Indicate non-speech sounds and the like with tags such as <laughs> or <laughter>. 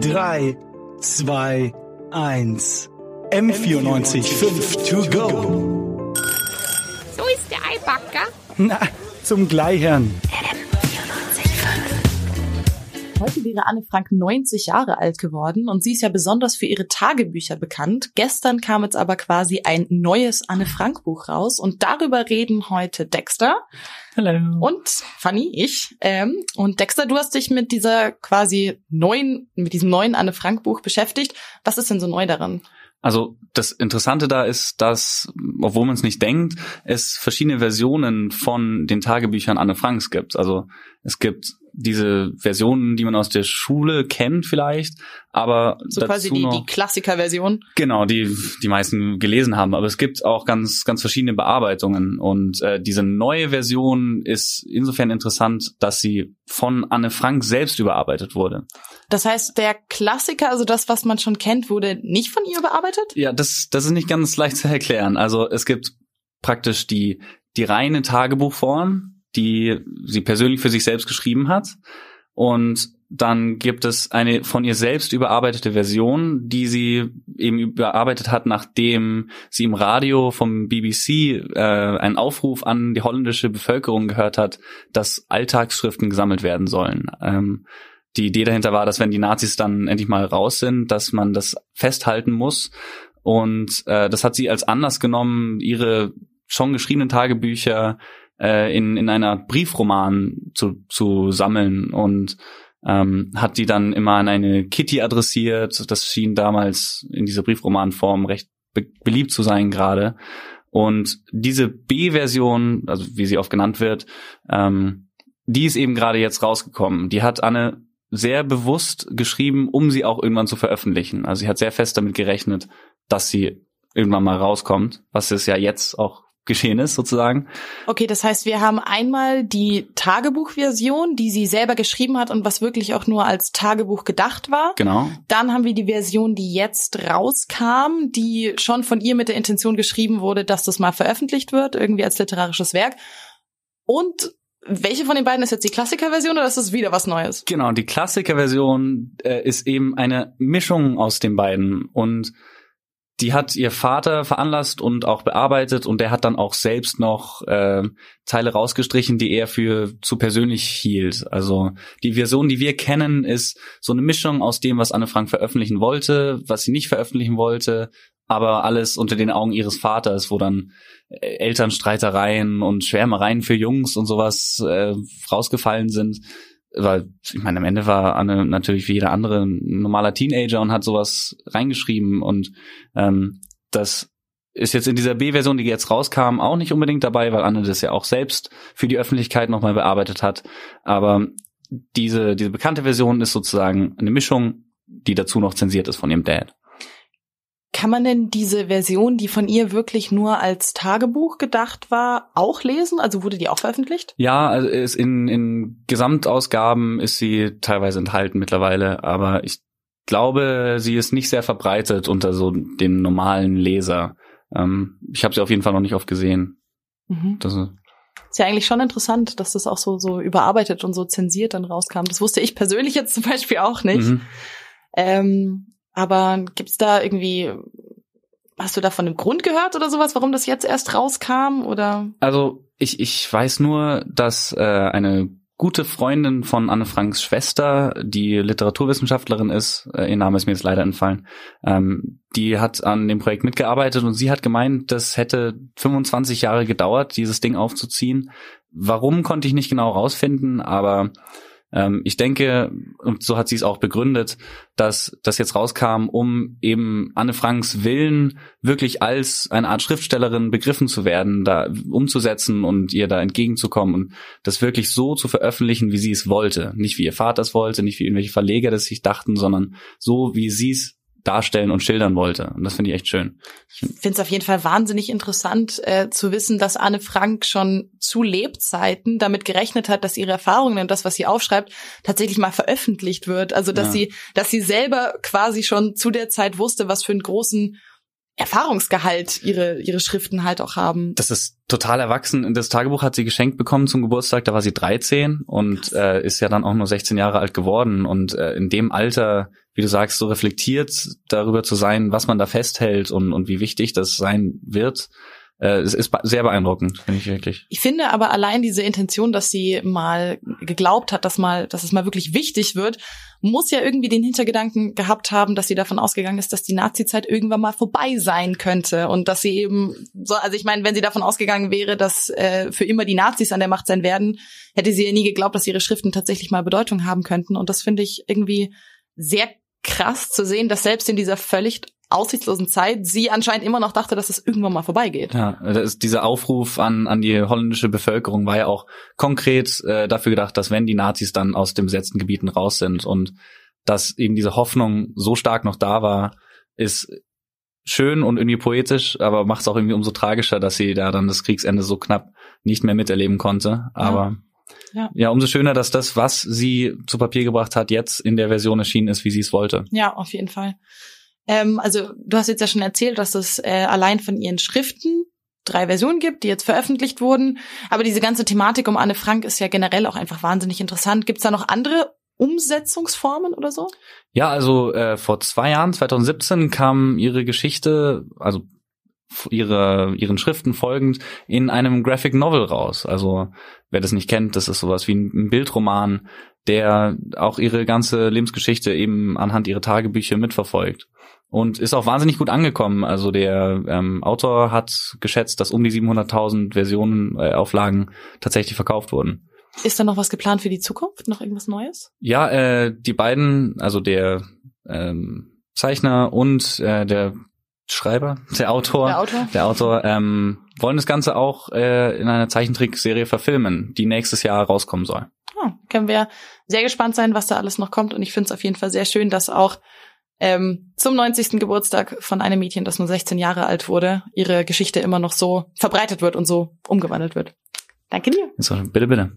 3, 2, 1. M94 5 to go. So ist der Eibacker. Na, zum Gleichern. Heute wäre Anne Frank 90 Jahre alt geworden und sie ist ja besonders für ihre Tagebücher bekannt. Gestern kam jetzt aber quasi ein neues Anne Frank Buch raus und darüber reden heute Dexter. Hallo. Und Fanny, ich. Ähm, und Dexter, du hast dich mit dieser quasi neuen, mit diesem neuen Anne Frank Buch beschäftigt. Was ist denn so neu daran? Also das Interessante da ist, dass, obwohl man es nicht denkt, es verschiedene Versionen von den Tagebüchern Anne Franks gibt. Also es gibt diese Versionen, die man aus der Schule kennt vielleicht, aber So dazu quasi die, noch, die Klassikerversion. Genau, die die meisten gelesen haben. Aber es gibt auch ganz ganz verschiedene Bearbeitungen und äh, diese neue Version ist insofern interessant, dass sie von Anne Frank selbst überarbeitet wurde. Das heißt, der Klassiker, also das, was man schon kennt, wurde nicht von ihr bearbeitet? Ja, das das ist nicht ganz <laughs> leicht zu erklären. Also es gibt praktisch die die reine Tagebuchform, die sie persönlich für sich selbst geschrieben hat und dann gibt es eine von ihr selbst überarbeitete Version, die sie eben überarbeitet hat, nachdem sie im Radio vom BBC äh, einen Aufruf an die holländische Bevölkerung gehört hat, dass Alltagsschriften gesammelt werden sollen. Ähm, die Idee dahinter war, dass wenn die Nazis dann endlich mal raus sind, dass man das festhalten muss. Und äh, das hat sie als Anlass genommen, ihre schon geschriebenen Tagebücher äh, in, in einer Briefroman zu, zu sammeln und ähm, hat die dann immer an eine Kitty adressiert. Das schien damals in dieser Briefromanform recht be beliebt zu sein gerade. Und diese B-Version, also wie sie oft genannt wird, ähm, die ist eben gerade jetzt rausgekommen. Die hat Anne sehr bewusst geschrieben, um sie auch irgendwann zu veröffentlichen. Also sie hat sehr fest damit gerechnet, dass sie irgendwann mal rauskommt, was es ja jetzt auch geschehen ist sozusagen. Okay, das heißt, wir haben einmal die Tagebuchversion, die sie selber geschrieben hat und was wirklich auch nur als Tagebuch gedacht war. Genau. Dann haben wir die Version, die jetzt rauskam, die schon von ihr mit der Intention geschrieben wurde, dass das mal veröffentlicht wird, irgendwie als literarisches Werk. Und welche von den beiden ist jetzt die Klassikerversion oder ist das wieder was Neues? Genau, die Klassikerversion äh, ist eben eine Mischung aus den beiden und die hat ihr Vater veranlasst und auch bearbeitet und der hat dann auch selbst noch äh, Teile rausgestrichen, die er für zu persönlich hielt. Also die Version, die wir kennen, ist so eine Mischung aus dem, was Anne Frank veröffentlichen wollte, was sie nicht veröffentlichen wollte, aber alles unter den Augen ihres Vaters, wo dann äh, Elternstreitereien und Schwärmereien für Jungs und sowas äh, rausgefallen sind weil ich meine, am Ende war Anne natürlich wie jeder andere ein normaler Teenager und hat sowas reingeschrieben und ähm, das ist jetzt in dieser B-Version, die jetzt rauskam, auch nicht unbedingt dabei, weil Anne das ja auch selbst für die Öffentlichkeit nochmal bearbeitet hat. Aber diese, diese bekannte Version ist sozusagen eine Mischung, die dazu noch zensiert ist von ihrem Dad. Kann man denn diese Version, die von ihr wirklich nur als Tagebuch gedacht war, auch lesen? Also wurde die auch veröffentlicht? Ja, also ist in, in Gesamtausgaben ist sie teilweise enthalten mittlerweile, aber ich glaube, sie ist nicht sehr verbreitet unter so dem normalen Leser. Ähm, ich habe sie auf jeden Fall noch nicht oft gesehen. Mhm. Das ist, Ist ja eigentlich schon interessant, dass das auch so, so überarbeitet und so zensiert dann rauskam. Das wusste ich persönlich jetzt zum Beispiel auch nicht. mhm. Ähm, aber gibt's da irgendwie, hast du da von einem Grund gehört oder sowas, warum das jetzt erst rauskam? Oder? Also ich, ich weiß nur, dass äh, eine gute Freundin von Anne Franks Schwester, die Literaturwissenschaftlerin ist, äh, ihr Name ist mir jetzt leider entfallen, ähm, die hat an dem Projekt mitgearbeitet und sie hat gemeint, das hätte 25 Jahre gedauert, dieses Ding aufzuziehen. Warum konnte ich nicht genau rausfinden, aber ähm, ich denke, und so hat sie es auch begründet, dass das jetzt rauskam, um eben Anne Franks Willen wirklich als eine Art Schriftstellerin begriffen zu werden, da umzusetzen und ihr da entgegenzukommen und das wirklich so zu veröffentlichen, wie sie es wollte. Nicht wie ihr Vater es wollte, nicht wie irgendwelche Verleger das sich dachten, sondern so, wie sie es darstellen und schildern wollte. Und das finde ich echt schön. Ich finde es auf jeden Fall wahnsinnig interessant äh, zu wissen, dass Anne Frank schon zu Lebzeiten damit gerechnet hat, dass ihre Erfahrungen und das, was sie aufschreibt, tatsächlich mal veröffentlicht wird. Also dass Ja. sie, dass sie selber quasi schon zu der Zeit wusste, was für einen großen Erfahrungsgehalt ihre, ihre Schriften halt auch haben. Das ist total erwachsen. Das Tagebuch hat sie geschenkt bekommen zum Geburtstag, da war sie 13 und äh, ist ja dann auch nur 16 Jahre alt geworden. Und äh, in dem Alter, wie du sagst, so reflektiert darüber zu sein, was man da festhält und, und wie wichtig das sein wird, äh, es ist sehr beeindruckend, finde ich wirklich. Ich finde aber allein diese Intention, dass sie mal geglaubt hat, dass mal, dass es mal wirklich wichtig wird, muss ja irgendwie den Hintergedanken gehabt haben, dass sie davon ausgegangen ist, dass die Nazi-Zeit irgendwann mal vorbei sein könnte und dass sie eben so, also ich meine, wenn sie davon ausgegangen wäre, dass äh, für immer die Nazis an der Macht sein werden, hätte sie ja nie geglaubt, dass ihre Schriften tatsächlich mal Bedeutung haben könnten und das finde ich irgendwie sehr krass zu sehen, dass selbst in dieser völlig aussichtslosen Zeit sie anscheinend immer noch dachte, dass es irgendwann mal vorbeigeht. Ja, das ist dieser Aufruf an, an die holländische Bevölkerung war ja auch konkret äh, dafür gedacht, dass wenn die Nazis dann aus den besetzten Gebieten raus sind und dass eben diese Hoffnung so stark noch da war, ist schön und irgendwie poetisch, aber macht es auch irgendwie umso tragischer, dass sie da dann das Kriegsende so knapp nicht mehr miterleben konnte. Aber ja. ja. ja, umso schöner, dass das, was sie zu Papier gebracht hat, jetzt in der Version erschienen ist, wie sie es wollte. Ja, auf jeden Fall. Ähm, also du hast jetzt ja schon erzählt, dass es äh, allein von ihren Schriften drei Versionen gibt, die jetzt veröffentlicht wurden. Aber diese ganze Thematik um Anne Frank ist ja generell auch einfach wahnsinnig interessant. Gibt es da noch andere Umsetzungsformen oder so? Ja, also äh, vor zwei Jahren, 2017, kam ihre Geschichte, also ihre, ihren Schriften folgend, in einem Graphic Novel raus. Also wer das nicht kennt, das ist sowas wie ein Bildroman, der auch ihre ganze Lebensgeschichte eben anhand ihrer Tagebücher mitverfolgt und ist auch wahnsinnig gut angekommen. Also der ähm, Autor hat geschätzt, dass um die 700.000 Versionen, äh, Auflagen tatsächlich verkauft wurden. Ist da noch was geplant für die Zukunft? Noch irgendwas Neues? Ja, äh, die beiden, also der ähm, Zeichner und äh, der Schreiber, <laughs> der Autor, der Autor, der Autor ähm, wollen das Ganze auch äh, in einer Zeichentrickserie verfilmen, die nächstes Jahr rauskommen soll. Oh, können wir sehr gespannt sein, was da alles noch kommt. Und ich finde es auf jeden Fall sehr schön, dass auch ähm, zum 90. Geburtstag von einem Mädchen, das nur 16 Jahre alt wurde, ihre Geschichte immer noch so verbreitet wird und so umgewandelt wird. Danke dir. bitte, bitte.